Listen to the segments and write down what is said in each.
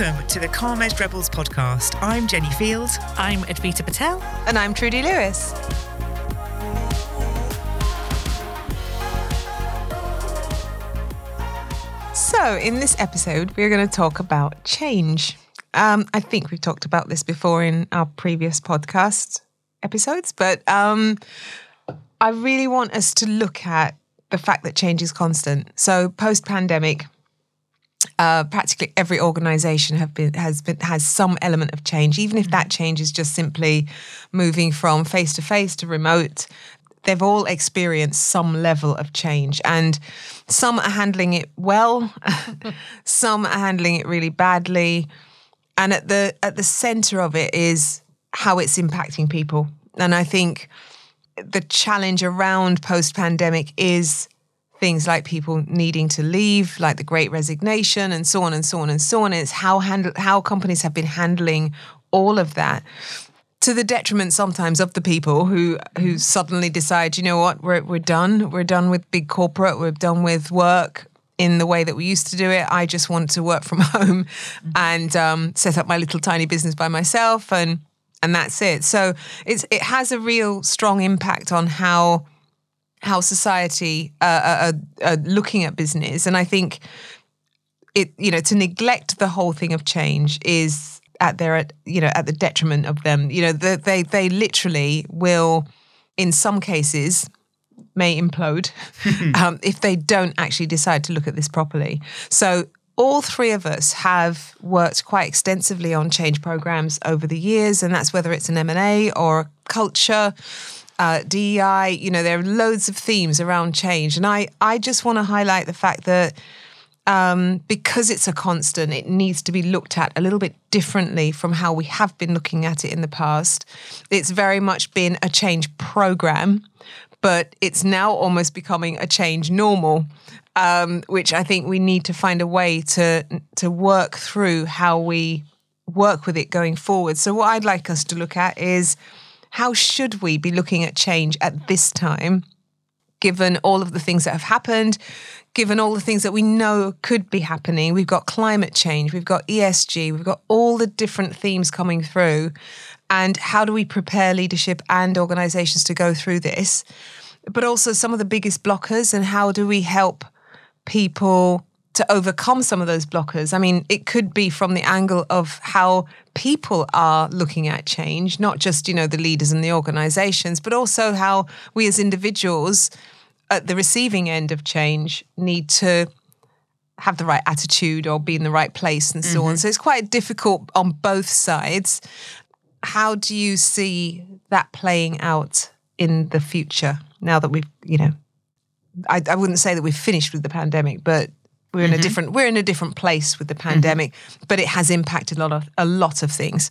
Welcome to the Calm Rebels podcast. I'm Jenny Field. I'm Advita Patel. And I'm Trudy Lewis. So, in this episode, we're going to talk about change. Um, I think we've talked about this before in our previous podcast episodes, but um, I really want us to look at the fact that change is constant. So, post pandemic, uh, practically every organization have been has been has some element of change, even if that change is just simply moving from face to face to remote. They've all experienced some level of change, and some are handling it well, some are handling it really badly, and at the at the center of it is how it's impacting people. And I think the challenge around post pandemic is things like people needing to leave, like the great resignation and so on and so on and so on. And it's how handle how companies have been handling all of that to the detriment sometimes of the people who who suddenly decide, you know what, we're we're done. We're done with big corporate, we're done with work in the way that we used to do it. I just want to work from home and um, set up my little tiny business by myself and and that's it. So it's it has a real strong impact on how how society uh, are, are, looking at business, and I think it you know to neglect the whole thing of change is at their you know at the detriment of them. You know the, they they literally will, in some cases, may implode um, if they don't actually decide to look at this properly. So all three of us have worked quite extensively on change programs over the years, and that's whether it's an M and A or a culture uh, DEI. You know, there are loads of themes around change, and I I just want to highlight the fact that. Um, because it's a constant, it needs to be looked at a little bit differently from how we have been looking at it in the past. It's very much been a change program, but it's now almost becoming a change normal, um, which I think we need to find a way to to work through how we work with it going forward. So, what I'd like us to look at is how should we be looking at change at this time, given all of the things that have happened, given all the things that we know could be happening? We've got climate change, we've got ESG, we've got all the different themes coming through. And how do we prepare leadership and organizations to go through this? But also some of the biggest blockers, and how do we help people to overcome some of those blockers. I mean, it could be from the angle of how people are looking at change, not just, you know, the leaders and the organizations, but also how we as individuals at the receiving end of change need to have the right attitude or be in the right place and so mm-hmm. on. So it's quite difficult on both sides. How do you see that playing out in the future now that we've, you know, I, I wouldn't say that we've finished with the pandemic, but we're in mm-hmm. a different we're in a different place with the mm-hmm. pandemic, mm-hmm. but it has impacted a lot of a lot of things.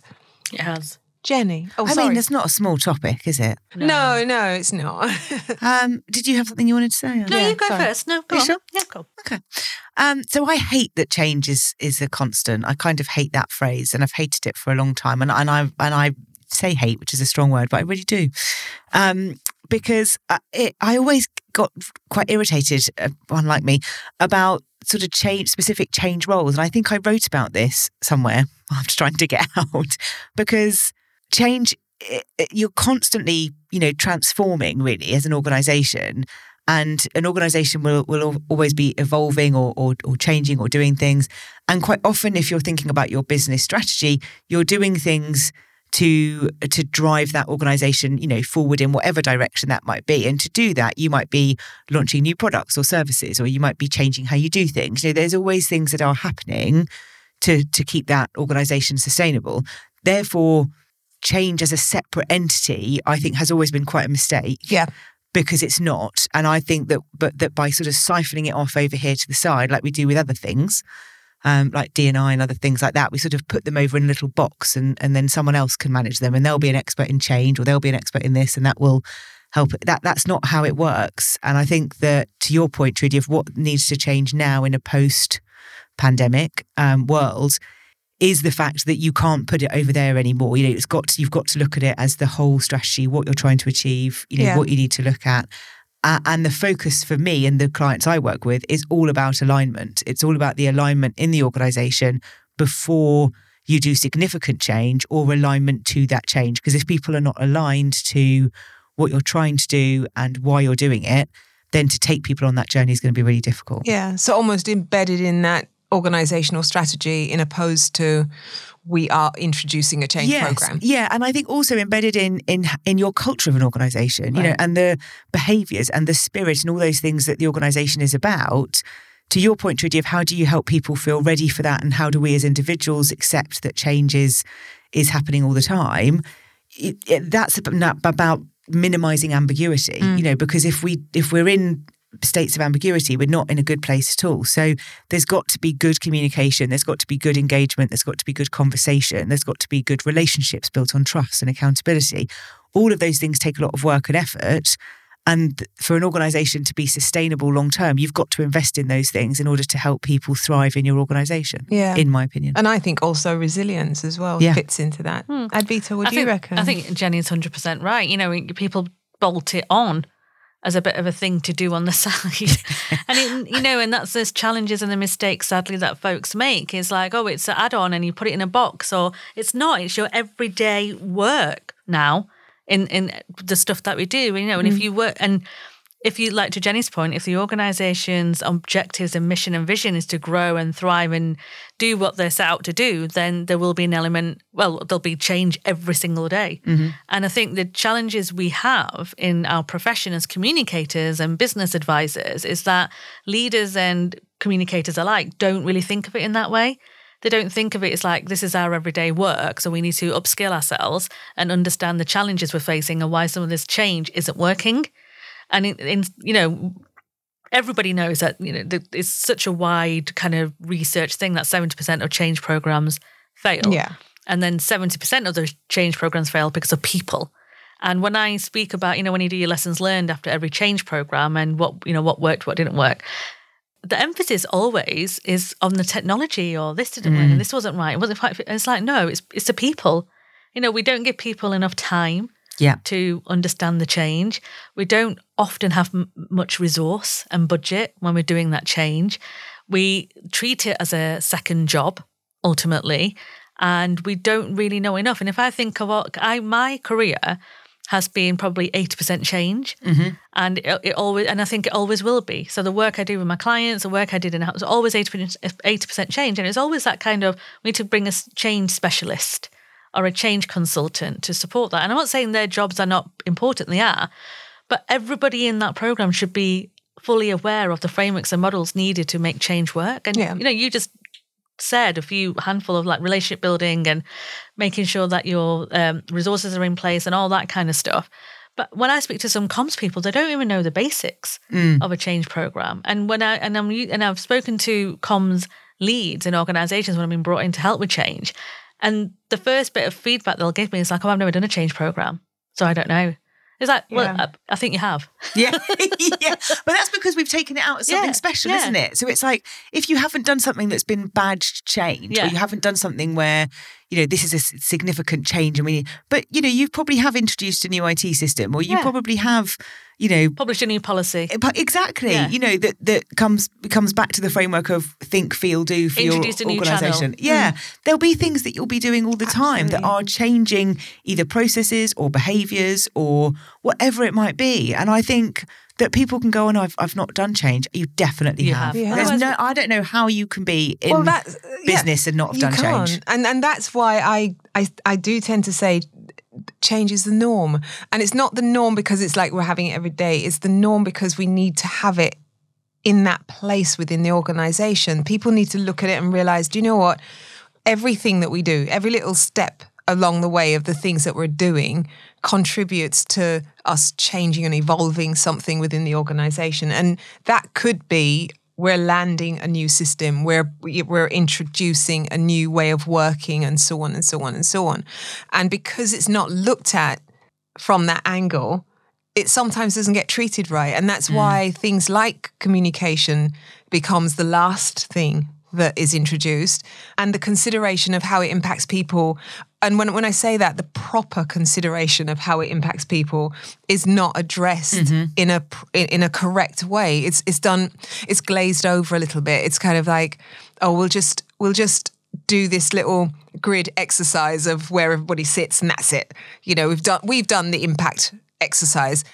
It has. Jenny. Oh, I sorry. mean, it's not a small topic, is it? No, no, no it's not. um, did you have something you wanted to say? No, yeah, you go sorry. first. No, go you on. Sure? Yeah, cool. Okay. Um, so I hate that change is is a constant. I kind of hate that phrase, and I've hated it for a long time. And and I and I say hate, which is a strong word, but I really do, um, because I, it, I always got quite irritated, uh, unlike me, about sort of change specific change roles. And I think I wrote about this somewhere. I'm just trying to get out because change it, it, you're constantly, you know, transforming really as an organization. And an organization will, will always be evolving or, or, or changing or doing things. And quite often, if you're thinking about your business strategy, you're doing things to to drive that organization you know forward in whatever direction that might be. And to do that you might be launching new products or services or you might be changing how you do things. You know there's always things that are happening to to keep that organization sustainable. Therefore change as a separate entity i think has always been quite a mistake. Yeah. Because it's not. And i think that but that by sort of siphoning it off over here to the side like we do with other things um, like DNI and other things like that. We sort of put them over in a little box and, and then someone else can manage them and they'll be an expert in change or they'll be an expert in this and that will help. That That's not how it works. And I think that to your point, Trudy, of what needs to change now in a post pandemic um, world is the fact that you can't put it over there anymore. You know, it's got to, you've got to look at it as the whole strategy, what you're trying to achieve, you know, yeah. what you need to look at. Uh, and the focus for me and the clients I work with is all about alignment. It's all about the alignment in the organization before you do significant change or alignment to that change. Because if people are not aligned to what you're trying to do and why you're doing it, then to take people on that journey is going to be really difficult. Yeah. So almost embedded in that organizational strategy in opposed to we are introducing a change yes, program. Yeah, and I think also embedded in in in your culture of an organization, you know, and the behaviors and the spirit and all those things that the organization is about. To your point, Trudy, of how do you help people feel ready for that, and how do we as individuals accept that change is is happening all the time? It, it, that's about, about minimizing ambiguity, mm. you know, because if we if we're in states of ambiguity, we're not in a good place at all. So there's got to be good communication, there's got to be good engagement, there's got to be good conversation, there's got to be good relationships built on trust and accountability. All of those things take a lot of work and effort. And for an organization to be sustainable long term, you've got to invest in those things in order to help people thrive in your organization, Yeah. in my opinion. And I think also resilience as well Yeah. fits into that. Hmm. Advita, what I do think, you reckon? I think Jenny's hundred percent right. You know, people bolt it on as a bit of a thing to do on the side, and it, you know, and that's those challenges and the mistakes, sadly, that folks make. Is like, oh, it's an add-on, and you put it in a box, or it's not. It's your everyday work now in in the stuff that we do. You know, and if mm. you work and if you like to Jenny's point, if the organization's objectives and mission and vision is to grow and thrive and do what they're set out to do, then there will be an element, well, there'll be change every single day. Mm-hmm. And I think the challenges we have in our profession as communicators and business advisors is that leaders and communicators alike don't really think of it in that way. They don't think of it as like this is our everyday work, so we need to upskill ourselves and understand the challenges we're facing and why some of this change isn't working and in, in you know everybody knows that you know th- it's such a wide kind of research thing that 70% of change programs fail Yeah. and then 70% of those change programs fail because of people and when i speak about you know when you do your lessons learned after every change program and what you know what worked what didn't work the emphasis always is on the technology or this didn't work and this wasn't right it wasn't quite it's like no it's it's the people you know we don't give people enough time Yeah. to understand the change. We don't often have m- much resource and budget when we're doing that change. We treat it as a second job ultimately, and we don't really know enough. And if I think of what I my career has been probably 80% change mm-hmm. and it, it always and I think it always will be. So the work I do with my clients, the work I did in house always 80% 80% change and it's always that kind of we need to bring a change specialist or a change consultant to support that. And I'm not saying their jobs are not important, they are, but everybody in that program should be fully aware of the frameworks and models needed to make change work. And Yeah. you know, you just said a few handful of like relationship building and making sure that your um, resources are in place and all that kind of stuff. But when I speak to some comms people, they don't even know the basics of a change program. And when I and I'm and I've spoken to comms leads in organizations when I've been brought in to help with change, and the first bit of feedback they'll give me is like, "Oh, I've never done a change program, so I don't know." It's like, well, Yeah. I, I think you have. Yeah, yeah. But that's because we've taken it out as something Yeah, special, yeah. isn't it? So it's like if you haven't done something that's been badged change, or you haven't done something where you know this is a significant change, and we, but you know, you probably have introduced a new IT system, or you Yeah. probably have, you know. Published a new policy. Eh, exactly, Yeah. you know that that comes comes back to the framework of think, feel, do for your Introduced new channel. organisation. Hmm. Yeah, there'll be things that you'll be doing all the time that are changing either processes or behaviours or whatever it might be. And I think that people can go, "Oh no, I've, I've not done change." You definitely You have. have. Yeah. There's Otherwise- no, I don't know how you can be in well, that's yeah, business and not have done can't. change. and and that's why I, I I do tend to say change is the norm, and it's not the norm because it's like we're having it every day. It's the norm because we need to have it in that place within the organization. People need to look at it and realize, do you know what? Everything that we do, every little step along the way of the things that we're doing contributes to us changing and evolving something within the organization. And that could be we're landing a new system, we're we're introducing a new way of working and so on and so on and so on. And because it's not looked at from that angle, it sometimes doesn't get treated right. And that's hmm. why things like communication becomes the last thing that is introduced and the consideration of how it impacts people. And when, when I say that, the proper consideration of how it impacts people is not addressed mm-hmm. in a in, in a correct way. It's it's done. It's glazed over a little bit. It's kind of like, oh, we'll just we'll just do this little grid exercise of where everybody sits and that's it. You know, we've done we've done the impact exercise.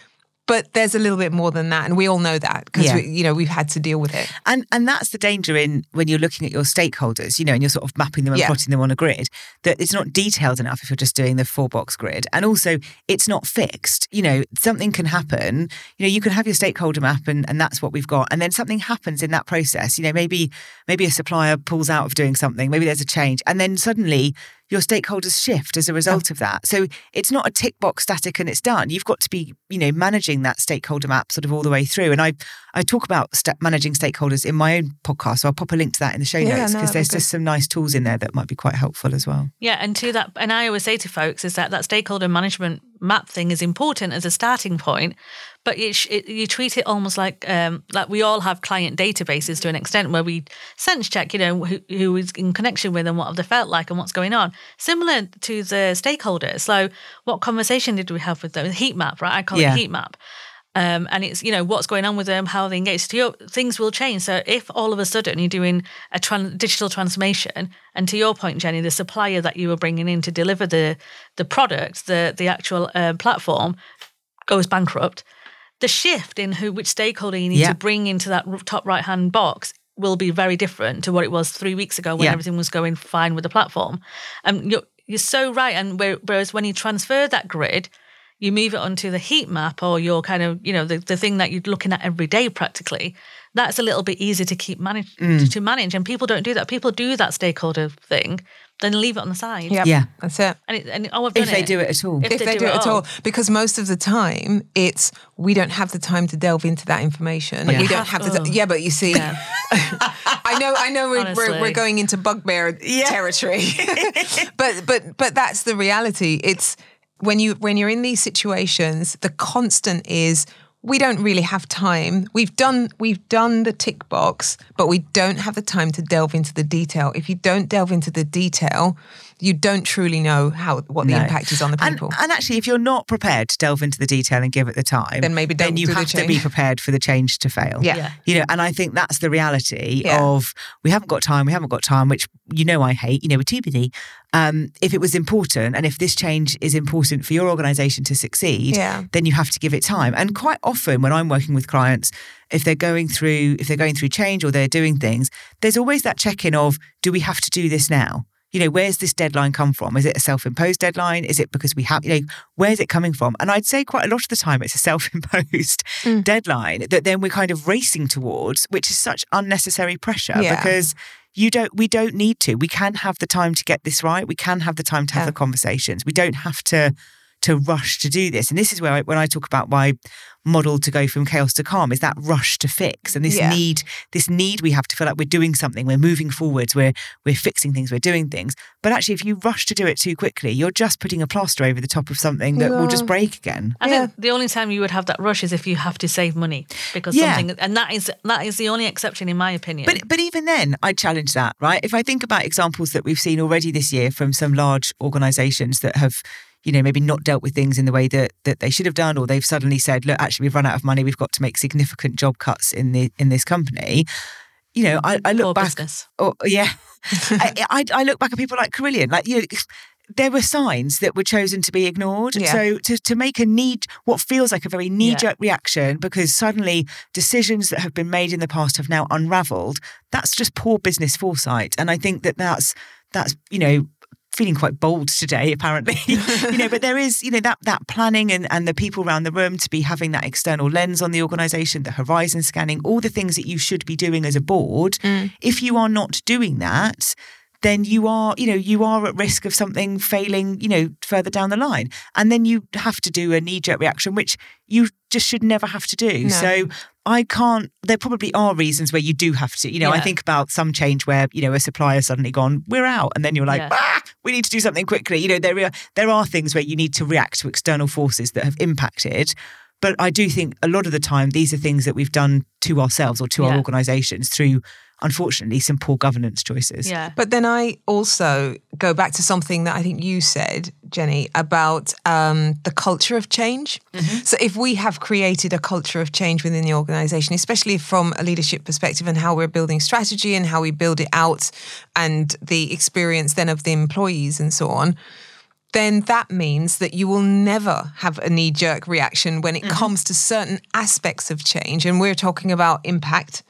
But there's a little bit more than that, and we all know that because Yeah. you know we've had to deal with it. And and that's the danger in when you're looking at your stakeholders, you know, and you're sort of mapping them and Yeah. plotting them on a grid, that it's not detailed enough if you're just doing the four box grid. And also it's not fixed. You know, something can happen. You know, you can have your stakeholder map and, and that's what we've got. And then something happens in that process. You know, maybe maybe a supplier pulls out of doing something, maybe there's a change, and then suddenly your stakeholders shift as a result of that. So it's not a tick box static and it's done. You've got to be, you know, managing that stakeholder map sort of all the way through. And I, I talk about sta managing stakeholders in my own podcast, so I'll pop a link to that in the show Yeah, notes because be there's just some nice tools in there that might be quite helpful as well. Yeah, and to that, and I always say to folks is that that stakeholder management map thing is important as a starting point, but it, it, you treat it almost like um, like we all have client databases to an extent where we sense check, you know, who, who is in connection with and what have they felt like and what's going on. Similar to the stakeholders. So, what conversation did we have with them? Heat map, right? I call Yeah. it heat map. Um, and it's you know what's going on with them, how they engage. So your, things will change. So if all of a sudden you're doing a tran- digital transformation, and to your point, Jenny, the supplier that you were bringing in to deliver the the product, the the actual uh, platform, goes bankrupt, the shift in who which stakeholder you need Yeah. to bring into that top right hand box will be very different to what it was three weeks ago when Yeah. everything was going fine with the platform. And you're you're so right. And where- whereas when you transfer that grid, you move it onto the heat map or your kind of you know the, the thing that you're looking at every day practically that's a little bit easier to keep manage Mm. to manage and people don't do that people do that stakeholder thing then leave it on the side Yep, Yeah. that's it. and, it, and oh I've done If they do it at all. If if they, do, it at all. Because most of the time, it's we don't have the time to delve into that information. Yeah. We don't have- have to. yeah, but you see, I know, I know, we're, we're, we're going into bugbear Yeah. territory, but but but that's the reality. It's when you when you're in these situations, the constant is. We don't really have time. We've done we've done the tick box, but we don't have the time to delve into the detail. If you don't delve into the detail, you don't truly know how what the No. impact is on the people. and actually, if you're not prepared to delve into the detail and give it the time, Then maybe then you do the have to be prepared for the change to fail. Yeah. Yeah. You know, and I think that's the reality Yeah. of we haven't got time, we haven't got time, which you know I hate, you know, we're too busy. Um, if it was important and if this change is important for your organization to succeed, Yeah. then you have to give it time. And quite often when I'm working with clients, if they're going through if they're going through change or they're doing things, there's always that check-in of do we have to do this now? You know, where's this deadline come from? Is it a self-imposed deadline? Is it because we have, you know, where's it coming from? And I'd say quite a lot of the time it's a self-imposed mm. deadline that then we're kind of racing towards, which is such unnecessary pressure Yeah. because you don't we don't need to. We can have the time to get this right. We can have the time to have Yeah. the conversations. We don't have to to rush to do this. And this is where I, when I talk about my model to go from chaos to calm is that rush to fix and this Yeah. need this need we have to feel like we're doing something, we're moving forwards, we're we're fixing things, we're doing things. But actually if you rush to do it too quickly, you're just putting a plaster over the top of something that will just break again. I Yeah. think the only time you would have that rush is if you have to save money because Yeah. something, and that is that is the only exception in my opinion. But but even then, I challenge that, right? If I think about examples that we've seen already this year from some large organisations that have, you know, maybe not dealt with things in the way that that they should have done, or they've suddenly said, look, actually, we've run out of money, we've got to make significant job cuts in the in this company. You know, I, I look Poor back. business. Oh, yeah, I, I I look back at people like Carillion, like you know. There were signs that were chosen to be ignored. Yeah. So to, to make a need, what feels like a very knee jerk reaction, because suddenly decisions that have been made in the past have now unravelled. That's just poor business foresight, and I think that that's that's you know feeling quite bold today apparently. You know but there is you know that that planning and and the people around the room to be having that external lens on the organization the horizon scanning all the things that you should be doing as a board. Mm. If you are not doing that then you are you know you are at risk of something failing you know further down the line and then you have to do a knee jerk reaction which you just should never have to do No. so I can't. There probably are reasons where you do have to. You know, I think about some change where you know a supplier suddenly gone, we're out, and then you're like, Yeah. ah, we need to do something quickly. You know, there are there are things where you need to react to external forces that have impacted. But I do think a lot of the time these are things that we've done to ourselves or to our organisations through unfortunately, some poor governance choices. Yeah. But then I also go back to something that I think you said, Jenny, about um, the culture of change. So if we have created a culture of change within the organization, especially from a leadership perspective and how we're building strategy and how we build it out and the experience then of the employees and so on, then that means that you will never have a knee jerk reaction when it comes to certain aspects of change. And we're talking about impact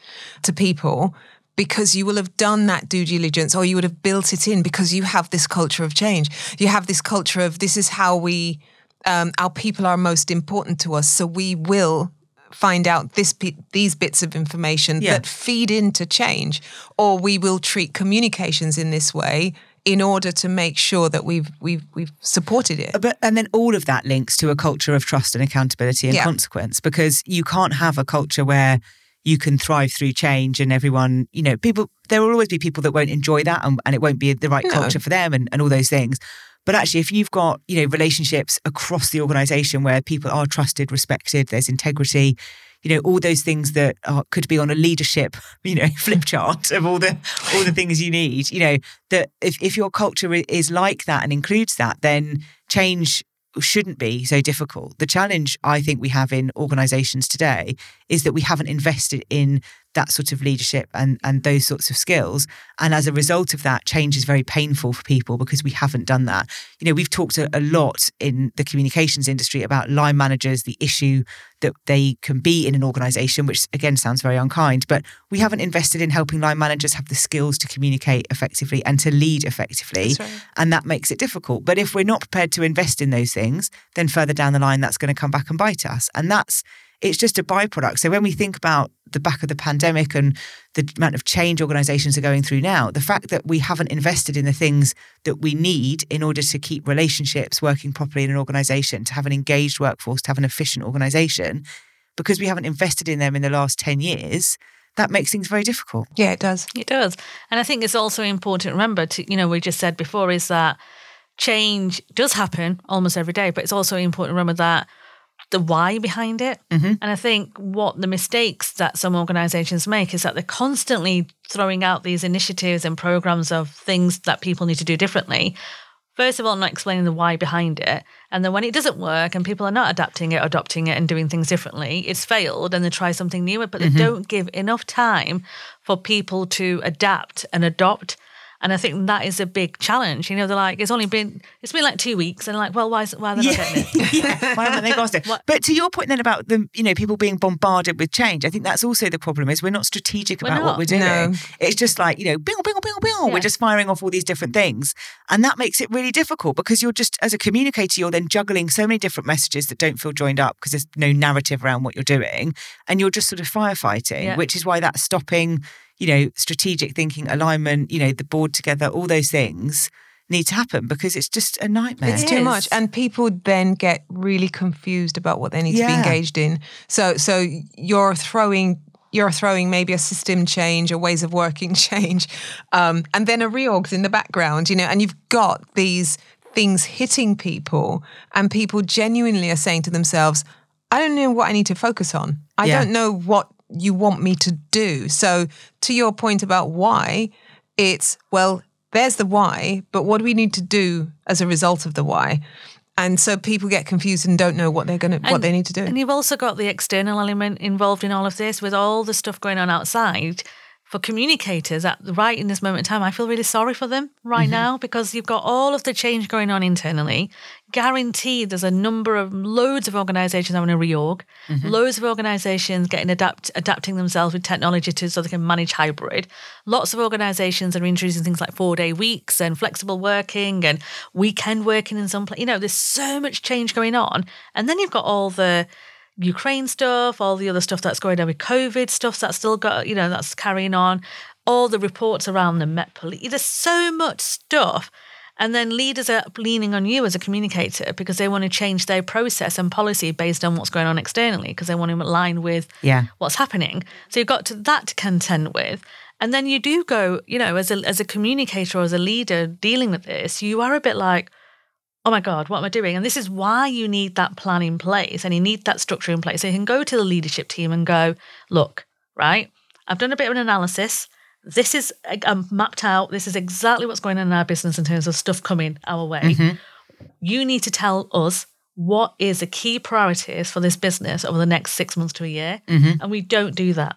to people because you will have done that due diligence or you would have built it in because you have this culture of change. You have this culture of this is how we, um, our people are most important to us. So we will find out this these bits of information Yeah. that feed into change or we will treat communications in this way in order to make sure that we've we've we've supported it. But and then all of that links to a culture of trust and accountability and Yeah. consequence because you can't have a culture where you can thrive through change and everyone, you know, people there will always be people that won't enjoy that and, and it won't be the right No. culture for them and, and all those things. But actually if you've got, you know, relationships across the organization where people are trusted, respected, there's integrity, you know, all those things that are, could be on a leadership, you know, flip chart of all the all the things you need. You know, that if, if your culture is like that and includes that, then change shouldn't be so difficult. The challenge I think we have in organizations today is that we haven't invested in that sort of leadership and and those sorts of skills. And as a result of that change is very painful for people because we haven't done that. You know we've talked a, a lot in the communications industry about line managers the issue that they can be in an organization which again sounds very unkind but we haven't invested in helping line managers have the skills to communicate effectively and to lead effectively. Right. and that makes it difficult. But if we're not prepared to invest in those things then further down the line that's going to come back and bite us. And that's it's just a byproduct. So when we think about the back of the pandemic and the amount of change organizations are going through now, the fact that we haven't invested in the things that we need in order to keep relationships working properly in an organization, to have an engaged workforce, to have an efficient organization, because we haven't invested in them in the last 10 years, that makes things very difficult. Yeah, it does. It does. And I think it's also important to remember to, you know, we just said before is that change does happen almost every day, but it's also important to remember that the why behind it. Mm-hmm. And I think what the mistakes that some organizations make is that they're constantly throwing out these initiatives and programs of things that people need to do differently. First of all, not explaining the why behind it. And then when it doesn't work and people are not adapting it, adopting it, and doing things differently, it's failed and they try something new, but they mm-hmm. don't give enough time for people to adapt and adopt. And I think that is a big challenge. You know, they're like, it's only been, it's been like two weeks. And like, well, why, is, why are they not getting it? yeah. Why haven't they got it? But to your point then about the, you know, people being bombarded with change, I think that's also the problem is we're not strategic We're about what we're doing. No. It's just like, you know, bing, bing, bing, bing. Yeah. We're just firing off all these different things. And that makes it really difficult because you're just, as a communicator, you're then juggling so many different messages that don't feel joined up because there's no narrative around what you're doing. And you're just sort of firefighting, Yeah. which is why that's stopping, you know, strategic thinking, alignment, you know, the board together, all those things need to happen because it's just a nightmare. It's It too is. much, and people then get really confused about what they need to be engaged in. So, so you're throwing you're throwing maybe a system change or ways of working change, um, and then a reorgs in the background, you know, and you've got these things hitting people, and people genuinely are saying to themselves, "I don't know what I need to focus on. I Yeah. don't know what you want me to do." So, to your point about why, it's well, there's the why, but what do we need to do as a result of the why? And so people get confused and don't know what they're gonna what they need to do. And you've also got the external element involved in all of this with all the stuff going on outside. For communicators at right in this moment in time, I feel really sorry for them right Mm-hmm. now because you've got all of the change going on internally. Guaranteed, there's a number of loads of organisations having a reorg, Mm-hmm. loads of organisations getting adapt adapting themselves with technology to so they can manage hybrid. Lots of organisations are introducing things like four day weeks and flexible working and weekend working in some place. You know, there's so much change going on, and then you've got all the Ukraine stuff, all the other stuff that's going on with COVID stuff that's still got, you know, that's carrying on, all the reports around the Met Police. There's so much stuff. And then leaders are leaning on you as a communicator because they want to change their process and policy based on what's going on externally because they want to align with Yeah. what's happening. So you've got to that to contend with. And then you do go, you know, as a as a communicator or as a leader dealing with this, you are a bit like, oh my God, what am I doing? And this is why you need that plan in place and you need that structure in place. So you can go to the leadership team and go, look, right, I've done a bit of an analysis. This is um, mapped out. This is exactly what's going on in our business in terms of stuff coming our way. Mm-hmm. You need to tell us what is the key priorities for this business over the next six months to a year. And we don't do that.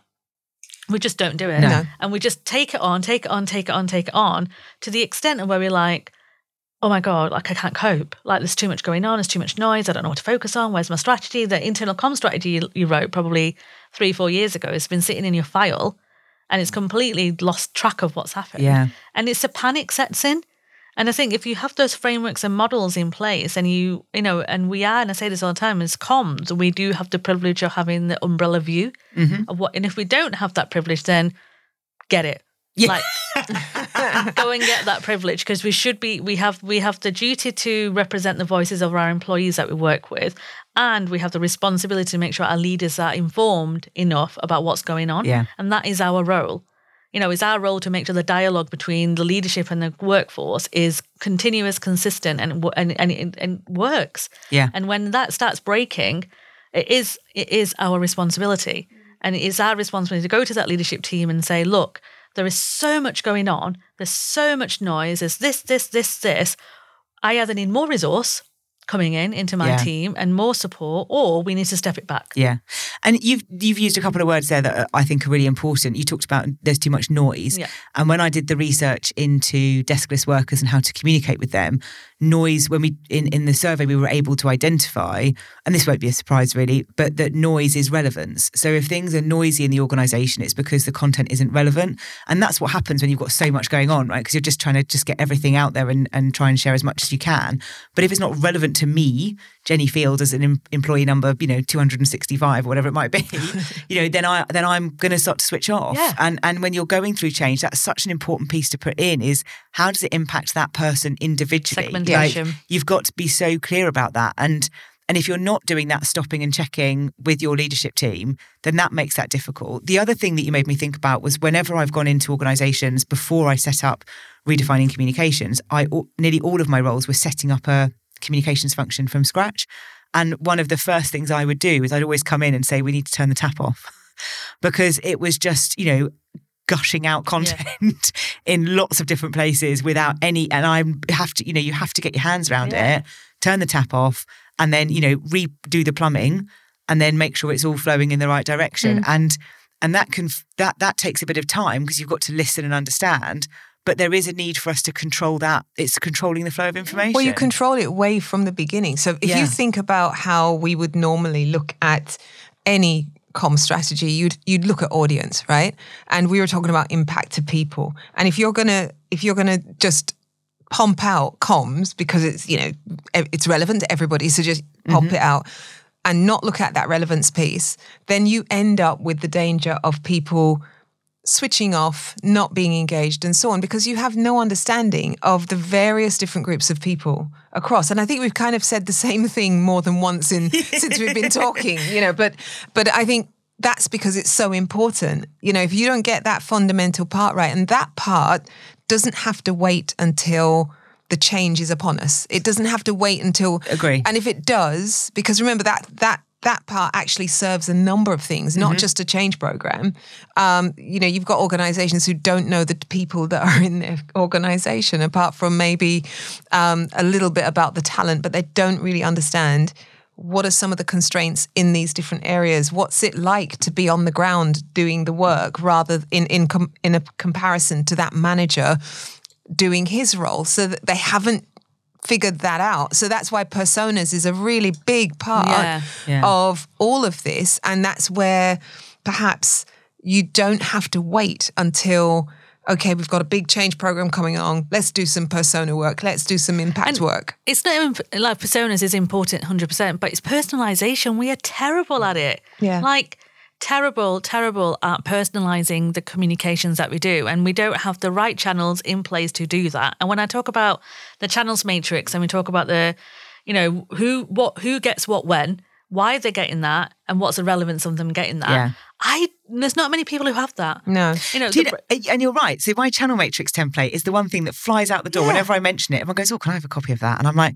We just don't do it. No. And we just take it on, take it on, take it on, take it on to the extent of where we're like, oh my God, like I can't cope. Like there's too much going on, there's too much noise. I don't know what to focus on. Where's my strategy? The internal com strategy you, you wrote probably three, four years ago has been sitting in your file and it's completely lost track of what's happening. Yeah. And it's a panic sets in. And I think if you have those frameworks and models in place and you, you know, and we are, and I say this all the time, as comms, we do have the privilege of having the umbrella view mm-hmm. of what, and if we don't have that privilege, then get it. Like go and get that privilege because we should be we have we have the duty to represent the voices of our employees that we work with and we have the responsibility to make sure our leaders are informed enough about what's going on. Yeah. and that is our role. You know it's our role to make sure the dialogue between the leadership and the workforce is continuous consistent and and and, and, and works. Yeah. and when that starts breaking it is it is our responsibility. And it is our responsibility to go to that leadership team and say look there is so much going on there's so much noise there's this this this this i either need more resource coming in into my Yeah. team and more support or we need to step it back Yeah, and you've you've used a couple of words there that I think are really important. You talked about there's too much noise, Yeah. and when I did the research into deskless workers and how to communicate with them, noise when we in in the survey we were able to identify, and this won't be a surprise really, but that noise is relevance. So if things are noisy in the organisation, it's because the content isn't relevant, and that's what happens when you've got so much going on, right? Because you're just trying to just get everything out there and and try and share as much as you can. But if it's not relevant to me, Jenny Field as an em- employee number, you know, 265 or whatever it might be, you know, then I then I'm going to start to switch off. Yeah. And and when you're going through change, that's such an important piece to put in is how does it impact that person individually? Segmentation. Like, you've got to be so clear about that and and if you're not doing that stopping and checking with your leadership team, then that makes that difficult. The other thing that you made me think about was whenever I've gone into organizations before I set up redefining communications, I nearly all of my roles were setting up a communications function from scratch. And one of the first things I would do is I'd always come in and say, we need to turn the tap off because it was just, you know, gushing out content in lots of different places without any, and I have to, you know, you have to get your hands around Yeah. it, turn the tap off, and then, you know, redo the plumbing and then make sure it's all flowing in the right direction. Mm. And, and that can, that, that takes a bit of time because you've got to listen and understand. But there is a need for us to control that. It's controlling the flow of information. Well, you control it way from the beginning. So if Yeah. you think about how we would normally look at any com strategy, you'd you'd look at audience, right? And we were talking about impact to people. And if you're gonna if you're gonna just pump out comms because it's you know it's relevant to everybody, so just pump mm-hmm. it out and not look at that relevance piece, then you end up with the danger of people switching off, not being engaged, and so on, because you have no understanding of the various different groups of people across. And I think we've kind of said the same thing more than once in since we've been talking, you know. But but I think that's because it's so important. You know, if you don't get that fundamental part right, and that part doesn't have to wait until the change is upon us. It doesn't have to wait until Agree. and if it does, because remember that that that part actually serves a number of things, not just a change program. Um, you know, you've got organizations who don't know the people that are in their organization, apart from maybe um, a little bit about the talent, but they don't really understand what are some of the constraints in these different areas. What's it like to be on the ground doing the work, rather in in com- in a comparison to that manager doing his role, so that they haven't figured that out. So that's why personas is a really big part Yeah. Yeah. of all of this. And that's where perhaps you don't have to wait until, okay, we've got a big change program coming on. Let's do some persona work. Let's do some impact And work. It's not like personas is important 100%, but it's personalization. We are terrible at it. Yeah. Like, terrible, terrible at personalizing the communications that we do. And we don't have the right channels in place to do that. And when I talk about the channels matrix and we talk about the, you know, who, what, who gets what when, why they're getting that, and what's the relevance of them getting that. Yeah. I, there's not many people who have that. No. You know, you the- know- and you're right. So my channel matrix template is the one thing that flies out the door Yeah. whenever I mention it. Everyone goes, "Oh, can I have a copy of that?" And I'm like,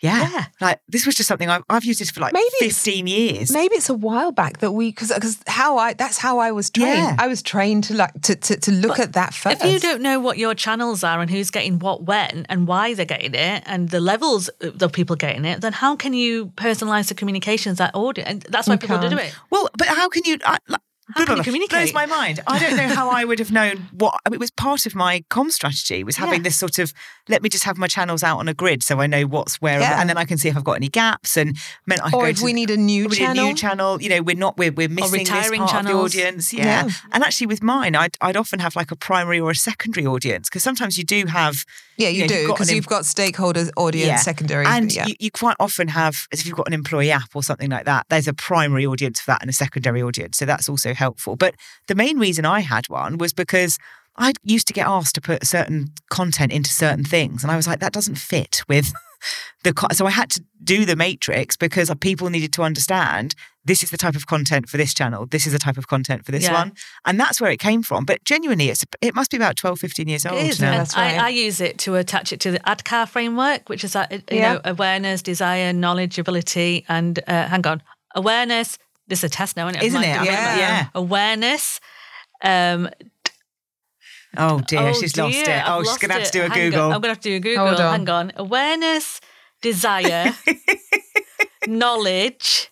Yeah. Yeah. Like this was just something I've, I've used this for like Maybe 15 years. Maybe it's a while back that we because because how I that's how I was trained. Yeah. I was trained to like to to, to look But at that first. If you don't know what your channels are and who's getting what when and why they're getting it and the levels of people getting it, then how can you personalize the communications that audience? And that's why You people do can't. it. Well, but how can you? I, like, How can you communicate? Blows my mind. I don't know how I would have known what. I mean, it was part of my com strategy was having Yeah. this sort of let me just have my channels out on a grid so I know what's where, Yeah. and then I can see if I've got any gaps. And meant I or go if to we need a new we need channel, a new channel. You know, we're not we're we're missing this part of the audience. Yeah. Yeah. and actually with mine, I'd I'd often have like a primary or a secondary audience because sometimes you do have yeah, you you, know, do you've because you've got stakeholders, audience, Yeah. secondary, And yeah. you, you quite often have, as if you've got an employee app or something like that, there's a primary audience for that and a secondary audience. So that's also helpful. But the main reason I had one was because I used to get asked to put certain content into certain things. And I was like, that doesn't fit with the. Co-. So I had to do the matrix because people needed to understand this is the type of content for this channel. This is the type of content for this Yeah. one. And that's where it came from. But genuinely, it's it must be about 12, 15 years old It is. now. That's right. I, I use it to attach it to the ADKAR framework, which is that you Yeah. know awareness, desire, knowledge, ability, and uh, hang on, awareness. This is a test now, isn't it? of Isn't it? Yeah. yeah. Awareness. Um, Oh dear, oh she's lost dear, it. I've Oh, she's going to have to do a Hang on, Google. I'm going to have to do a Google. Hold on. Hang on. Awareness, desire, knowledge,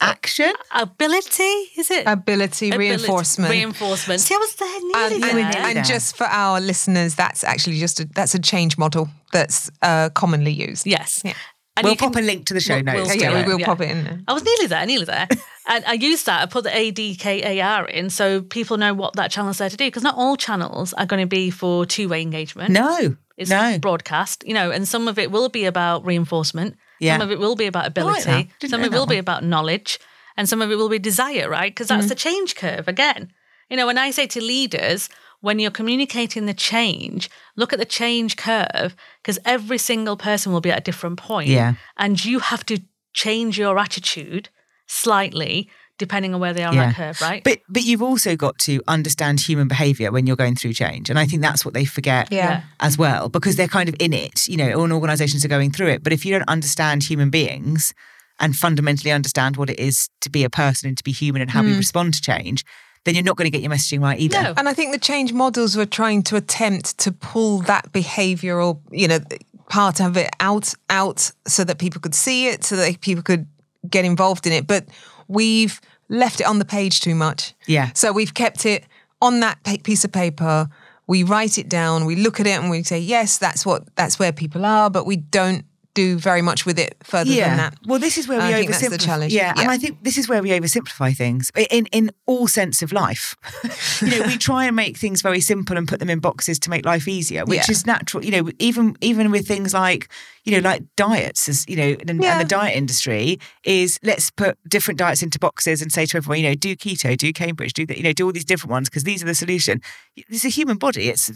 Action. ability. Is it? ability, Ability- reinforcement. Reinforcement. See, I was there nearly and, there. and, and just for our listeners, that's actually just a, that's a change model that's uh, commonly used. yes. Yeah. And we'll you can- pop a link to the show we'll- notes. we'll yeah, we will yeah. pop it in. there. I was nearly there, nearly there. and I used that. I put the ADKAR in so people know what that channel's there to do. Because not all channels are going to be for two way engagement. No, It's no. broadcast, you know, and some of it will be about reinforcement. Yeah. Some of it will be about ability. that. Didn't some of it that will be about knowledge. And some of it will be desire, right? Because Mm. that's the change curve again. You know, when I say to leaders, when you're communicating the change, look at the change curve because every single person will be at a different point. Yeah. And you have to change your attitude slightly depending on where they are on Yeah. that curve, right? But but you've also got to understand human behaviour when you're going through change, and I think that's what they forget Yeah. as well because they're kind of in it. You know, all organisations are going through it, but if you don't understand human beings and fundamentally understand what it is to be a person and to be human and how we mm. respond to change, then you're not going to get your messaging right either. No. And I think the change models were trying to attempt to pull that behavioural, you know, part of it out out so that people could see it, so that people could get involved in it. But we've left it on the page too much. Yeah. So we've kept it on that piece of paper. We write it down. We look at it and we say, yes, that's what that's where people are, but we don't do very much with it further than that. Well, this is where we I oversimplify. the challenge. Yeah, and I think this is where we oversimplify things in in all sense of life. you know, we try and make things very simple and put them in boxes to make life easier, which Yeah. is natural. You know, even even with things like you know, like diets, as you know, and, Yeah. and the diet industry is let's put different diets into boxes and say to everyone, you know, do keto, do Cambridge, do the, you know, do all these different ones because these are the solution. It's a human body. It's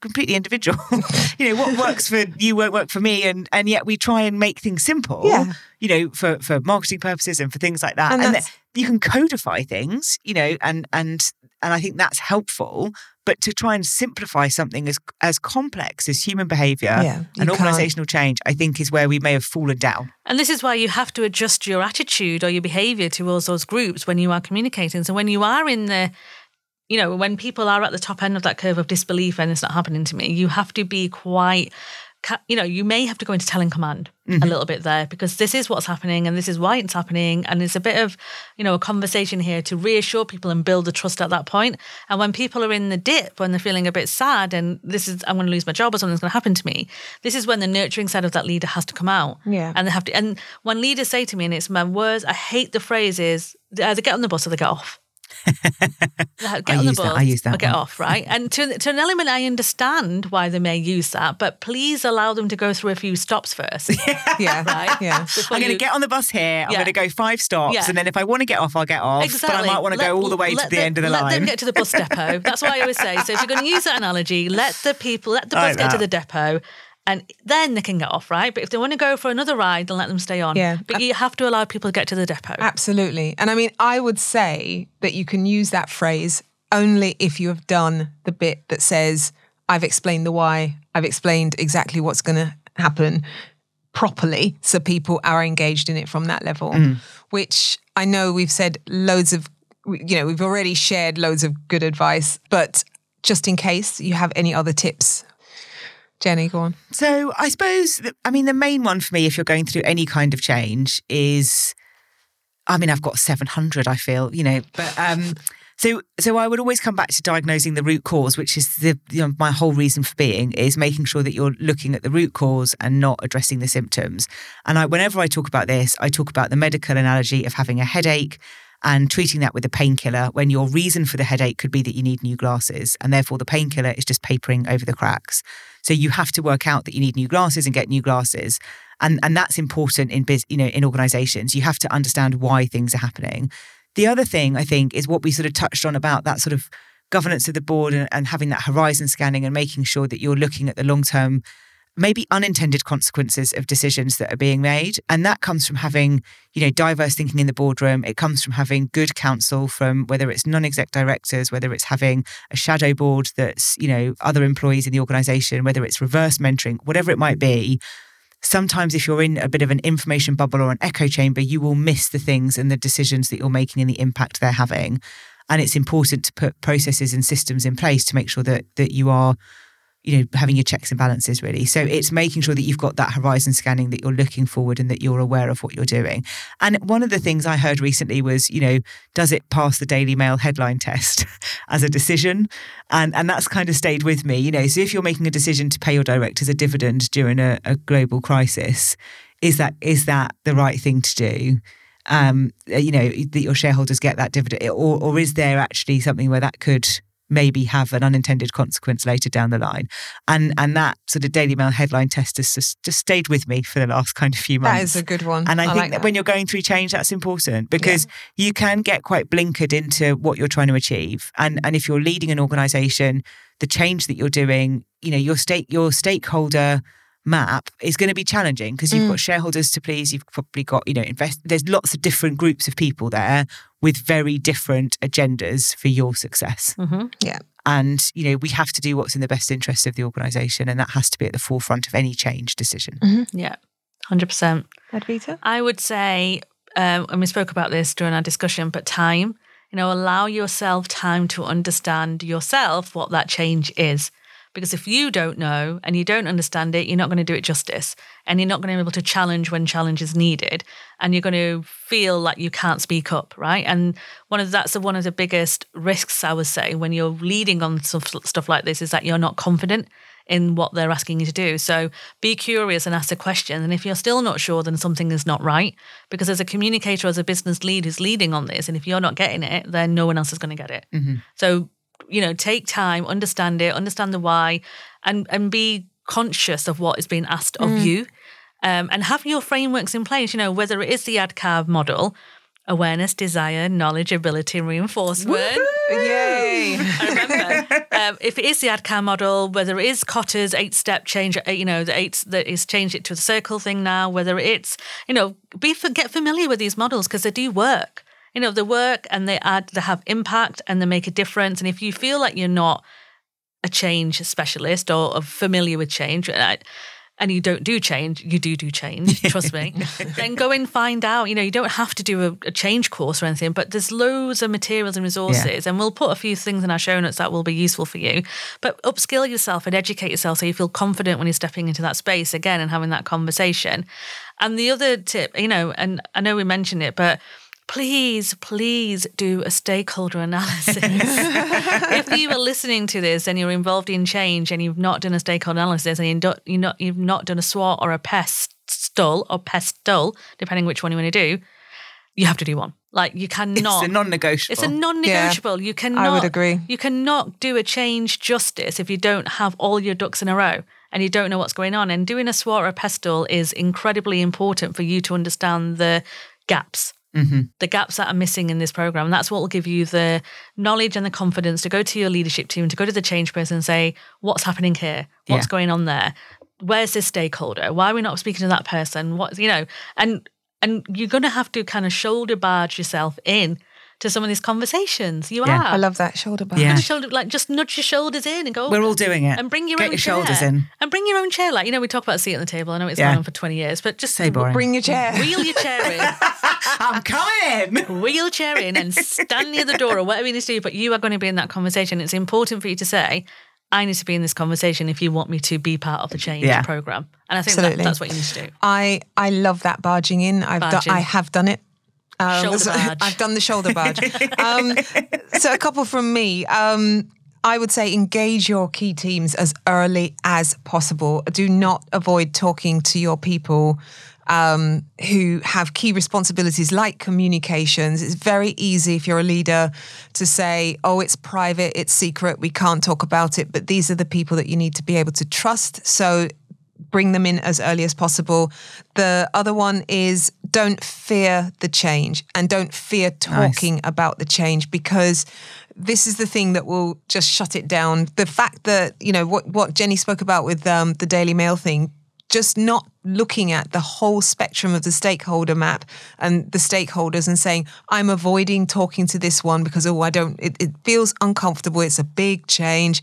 completely individual. you know, what works for you won't work for me, and and yet we try and make things simple. Yeah. You know, for for marketing purposes and for things like that, And and, that you can codify things. You know, and and and I think that's helpful. But to try and simplify something as as complex as human behaviour Yeah, you and can't. organisational change, I think is where we may have fallen down. And this is why you have to adjust your attitude or your behavior towards those groups when you are communicating. So when you are in the, you know, when people are at the top end of that curve of disbelief and it's not happening to me, you have to be quite, you know, you may have to go into telling command a mm-hmm. little bit there because this is what's happening and this is why it's happening. And it's a bit of, you know, a conversation here to reassure people and build the trust at that point. And when people are in the dip, when they're feeling a bit sad and this is, I'm going to lose my job or something's going to happen to me, this is when the nurturing side of that leader has to come out. Yeah. And they have to, and when leaders say to me, and it's my words, I hate the phrases, they either get on the bus or they get off. Like, get I on the use that- bus I use that or get one. off, right? And to, to an element, I understand why they may use that, but please allow them to go through a few stops first. Yeah. Right. Yeah. before I'm going you- to get on the bus here. I'm Yeah. going to go five stops, Yeah. and then if I want to get off, I'll get off. Exactly. But I might want to go all the way to let the end of the let line. Let them get to the bus depot. That's what I always say. So if you're going to use that analogy, let the people, let the bus Like get to the depot. And then they can get off, right? But if they want to go for another ride, then let them stay on. Yeah. But you have to allow people to get to the depot. Absolutely. And I mean, I would say that you can use that phrase only if you have done the bit that says, I've explained the why, I've explained exactly what's going to happen. properly so people are engaged in it from that level, Mm. which I know we've said loads of, you know, we've already shared loads of good advice, but just in case you have any other tips. Jenny, go on. So I suppose, I mean, the main one for me, if you're going through any kind of change, is, I mean, I've got 700. I feel, you know, but um, so so I would always come back to diagnosing the root cause, which is the you know my whole reason for being is making sure that you're looking at the root cause and not addressing the symptoms. And I, whenever I talk about this, I talk about the medical analogy of having a headache and treating that with a painkiller when your reason for the headache could be that you need new glasses and therefore the painkiller is just papering over the cracks. So you have to work out that you need new glasses and get new glasses. And and that's important in biz, you know, in organizations. You have to understand why things are happening. The other thing I think is what we sort of touched on about that sort of governance of the board and, and having that horizon scanning and making sure that you're looking at the long term maybe unintended consequences of decisions that are being made. And that comes from having, you know, diverse thinking in the boardroom. It comes from having good counsel from whether it's non-exec directors, whether it's having a shadow board that's, you know, other employees in the organization, whether it's reverse mentoring, whatever it might be. Sometimes if you're in a bit of an information bubble or an echo chamber, you will miss the things and the decisions that you're making and the impact they're having. And it's important to put processes and systems in place to make sure that that you are you know, having your checks and balances really. So it's making sure that you've got that horizon scanning, that you're looking forward and that you're aware of what you're doing. And one of the things I heard recently was, you know, does it pass the Daily Mail headline test as a decision? And and that's kind of stayed with me. You know, so if you're making a decision to pay your directors a dividend during a, a global crisis, is that is that the right thing to do? Um, you know, that your shareholders get that dividend, or or is there actually something where that could maybe have an unintended consequence later down the line. And mm. and that sort of Daily Mail headline test has just, just stayed with me for the last kind of few months. That is a good one. And I, think like that, when you're going through change, that's important because you can get quite blinkered into what you're trying to achieve. And and if you're leading an organization, the change that you're doing, you know, your stake your stakeholder map is going to be challenging because you've got shareholders to please you've probably got you know invest there's lots of different groups of people there with very different agendas for your success Mm-hmm. Yeah. and you know we have to do what's in the best interest of the organization and that has to be at the forefront of any change decision Yeah, hundred percent. Advita? I would say, um, and we spoke about this during our discussion, but time. You know, allow yourself time to understand yourself what that change is. Because if you don't know and you don't understand it, you're not going to do it justice. And you're not going to be able to challenge when challenge is needed. And you're going to feel like you can't speak up, right? And one of that's one of the biggest risks, I would say, when you're leading on stuff, stuff like this is that you're not confident in what they're asking you to do. So be curious and ask a question. And if you're still not sure, then something is not right. Because as a communicator, as a business lead who's leading on this, and if you're not getting it, then no one else is going to get it. Mm-hmm. So, you know, take time, understand it, understand the why, and and be conscious of what is being asked of you. Um, and have your frameworks in place, you know, whether it is the ADKAR model, awareness, desire, knowledge, ability, and reinforcement. Yay. I remember. um, if it is the ADKAR model, whether it is Kotter's eight step change, uh, you know, the eight that is changed it to the circle thing now, whether it's, you know, be get familiar with these models because they do work. You know, they work and they add, they have impact and they make a difference. And if you feel like you're not a change specialist or, or familiar with change, uh, and you don't do change, you do do change, trust me, then go and find out. You know, you don't have to do a, a change course or anything, but there's loads of materials and resources, and we'll put a few things in our show notes that will be useful for you. But upskill yourself and educate yourself so you feel confident when you're stepping into that space again and having that conversation. And the other tip, you know, and I know we mentioned it, but please, please do a stakeholder analysis. if you are listening to this and you're involved in change and you've not done a stakeholder analysis and you're not, you're not, you've not done a SWOT or a PESTLE or PESTL, depending which one you want to do, you have to do one. Like you cannot. it's a non-negotiable It's a non-negotiable. You cannot. I would agree. You cannot do a change justice if you don't have all your ducks in a row and you don't know what's going on. And doing a SWOT or a PESTLE is incredibly important for you to understand the gaps. Mm-hmm. The gaps that are missing in this program. That's what will give you the knowledge and the confidence to go to your leadership team, to go to the change person and say, what's happening here? What's Yeah. going on there? Where's this stakeholder? Why are we not speaking to that person? What you know, and and you're gonna have to kind of shoulder barge yourself in to some of these conversations. You Yeah. are. I love that shoulder barge. Yeah. Shoulder, like just nudge your shoulders in and go. We're all doing it. and bring your Get own your chair. shoulders in. and bring your own chair. Like you know, we talk about a seat on the table. I know it's Yeah. gone on for twenty years, but just So boring. Bring your chair. wheel your chair in. I'm coming. wheel your chair in and stand near the door or whatever you need to do, but you are going to be in that conversation. It's important for you to say, I need to be in this conversation if you want me to be part of the change Yeah. program. And I think that, Absolutely. that's what you need to do. I I love that barging in. I've Barge done. in. I have done it. Um, so- I've done the shoulder barge. um, so a couple from me. Um, I would say engage your key teams as early as possible. Do not avoid talking to your people um, who have key responsibilities like communications. It's very easy if you're a leader to say, oh, it's private, it's secret, we can't talk about it. But these are the people that you need to be able to trust. So bring them in as early as possible. The other one is don't fear the change and don't fear talking about the change because this is the thing that will just shut it down. The fact that, you know, what, what Jenny spoke about with um, the Daily Mail thing, just not looking at the whole spectrum of the stakeholder map and the stakeholders and saying, I'm avoiding talking to this one because, oh, I don't, it, it feels uncomfortable. It's a big change.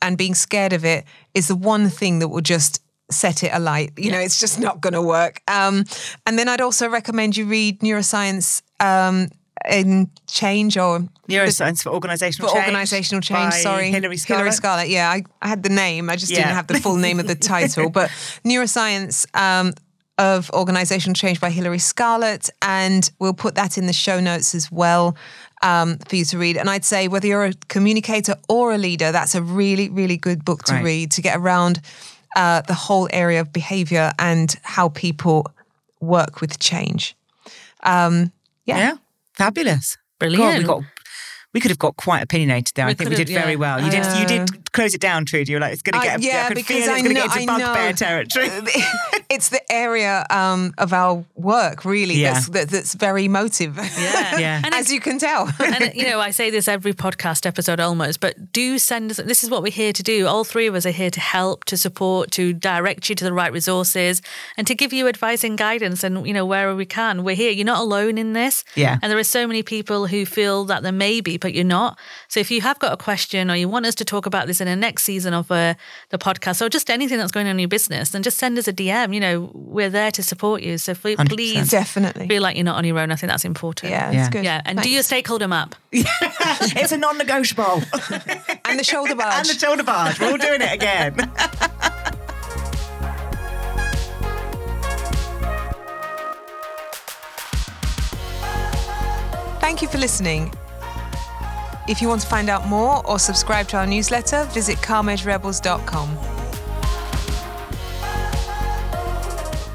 And being scared of it is the one thing that will just set it alight. You know, it's just not going to work. Um, and then I'd also recommend you read neuroscience um, in change or Neuroscience for organisational for change. organizational change. by sorry, Hilary Scarlett. Hilary Scarlett. Yeah, I, I had the name. I just Yeah. didn't have the full name of the title. But neuroscience um, of organizational change by Hilary Scarlett, and we'll put that in the show notes as well. Um, for you to read, and I'd say whether you're a communicator or a leader, that's a really, really good book to Great. read to get around uh, the whole area of behavior and how people work with change. Um, yeah. Yeah, fabulous. Brilliant. God, we got. We could have got quite opinionated there. I think we did very yeah. well. You did. You Uh, did close it down, Trudy. You were like, it's going to I- get. yeah, I could because feel I it's going to know- get I into bugbear know. territory. it's the area um, of our work really Yeah. that's, that, that's very emotive. Yeah. Yeah. And as you can tell. and you know, I say this every podcast episode almost, but do send us. This is what we're here to do. All three of us are here to help, to support, to direct you to the right resources, and to give you advice and guidance. And you know, wherever we can, we're here. You're not alone in this. Yeah. And there are so many people who feel that there may be, but you're not. So if you have got a question or you want us to talk about this in the next season of uh, the podcast, or just anything that's going on in your business, then just send us a DM. You know, we're there to support you. So f- 100%. please Definitely. feel like you're not on your own. I think that's important. Yeah, that's Yeah. good. Yeah, and do your stakeholder map. it's a non-negotiable. and the shoulder barge. and the shoulder barge. We're all doing it again. Thank you for listening. If you want to find out more or subscribe to our newsletter, visit calmagerebels.com.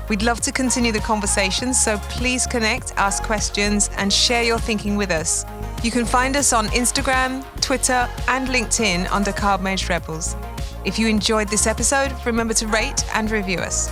We'd love to continue the conversation, so please connect, ask questions, and share your thinking with us. You can find us on Instagram, Twitter, and LinkedIn under Carb Rebels. If you enjoyed this episode, remember to rate and review us.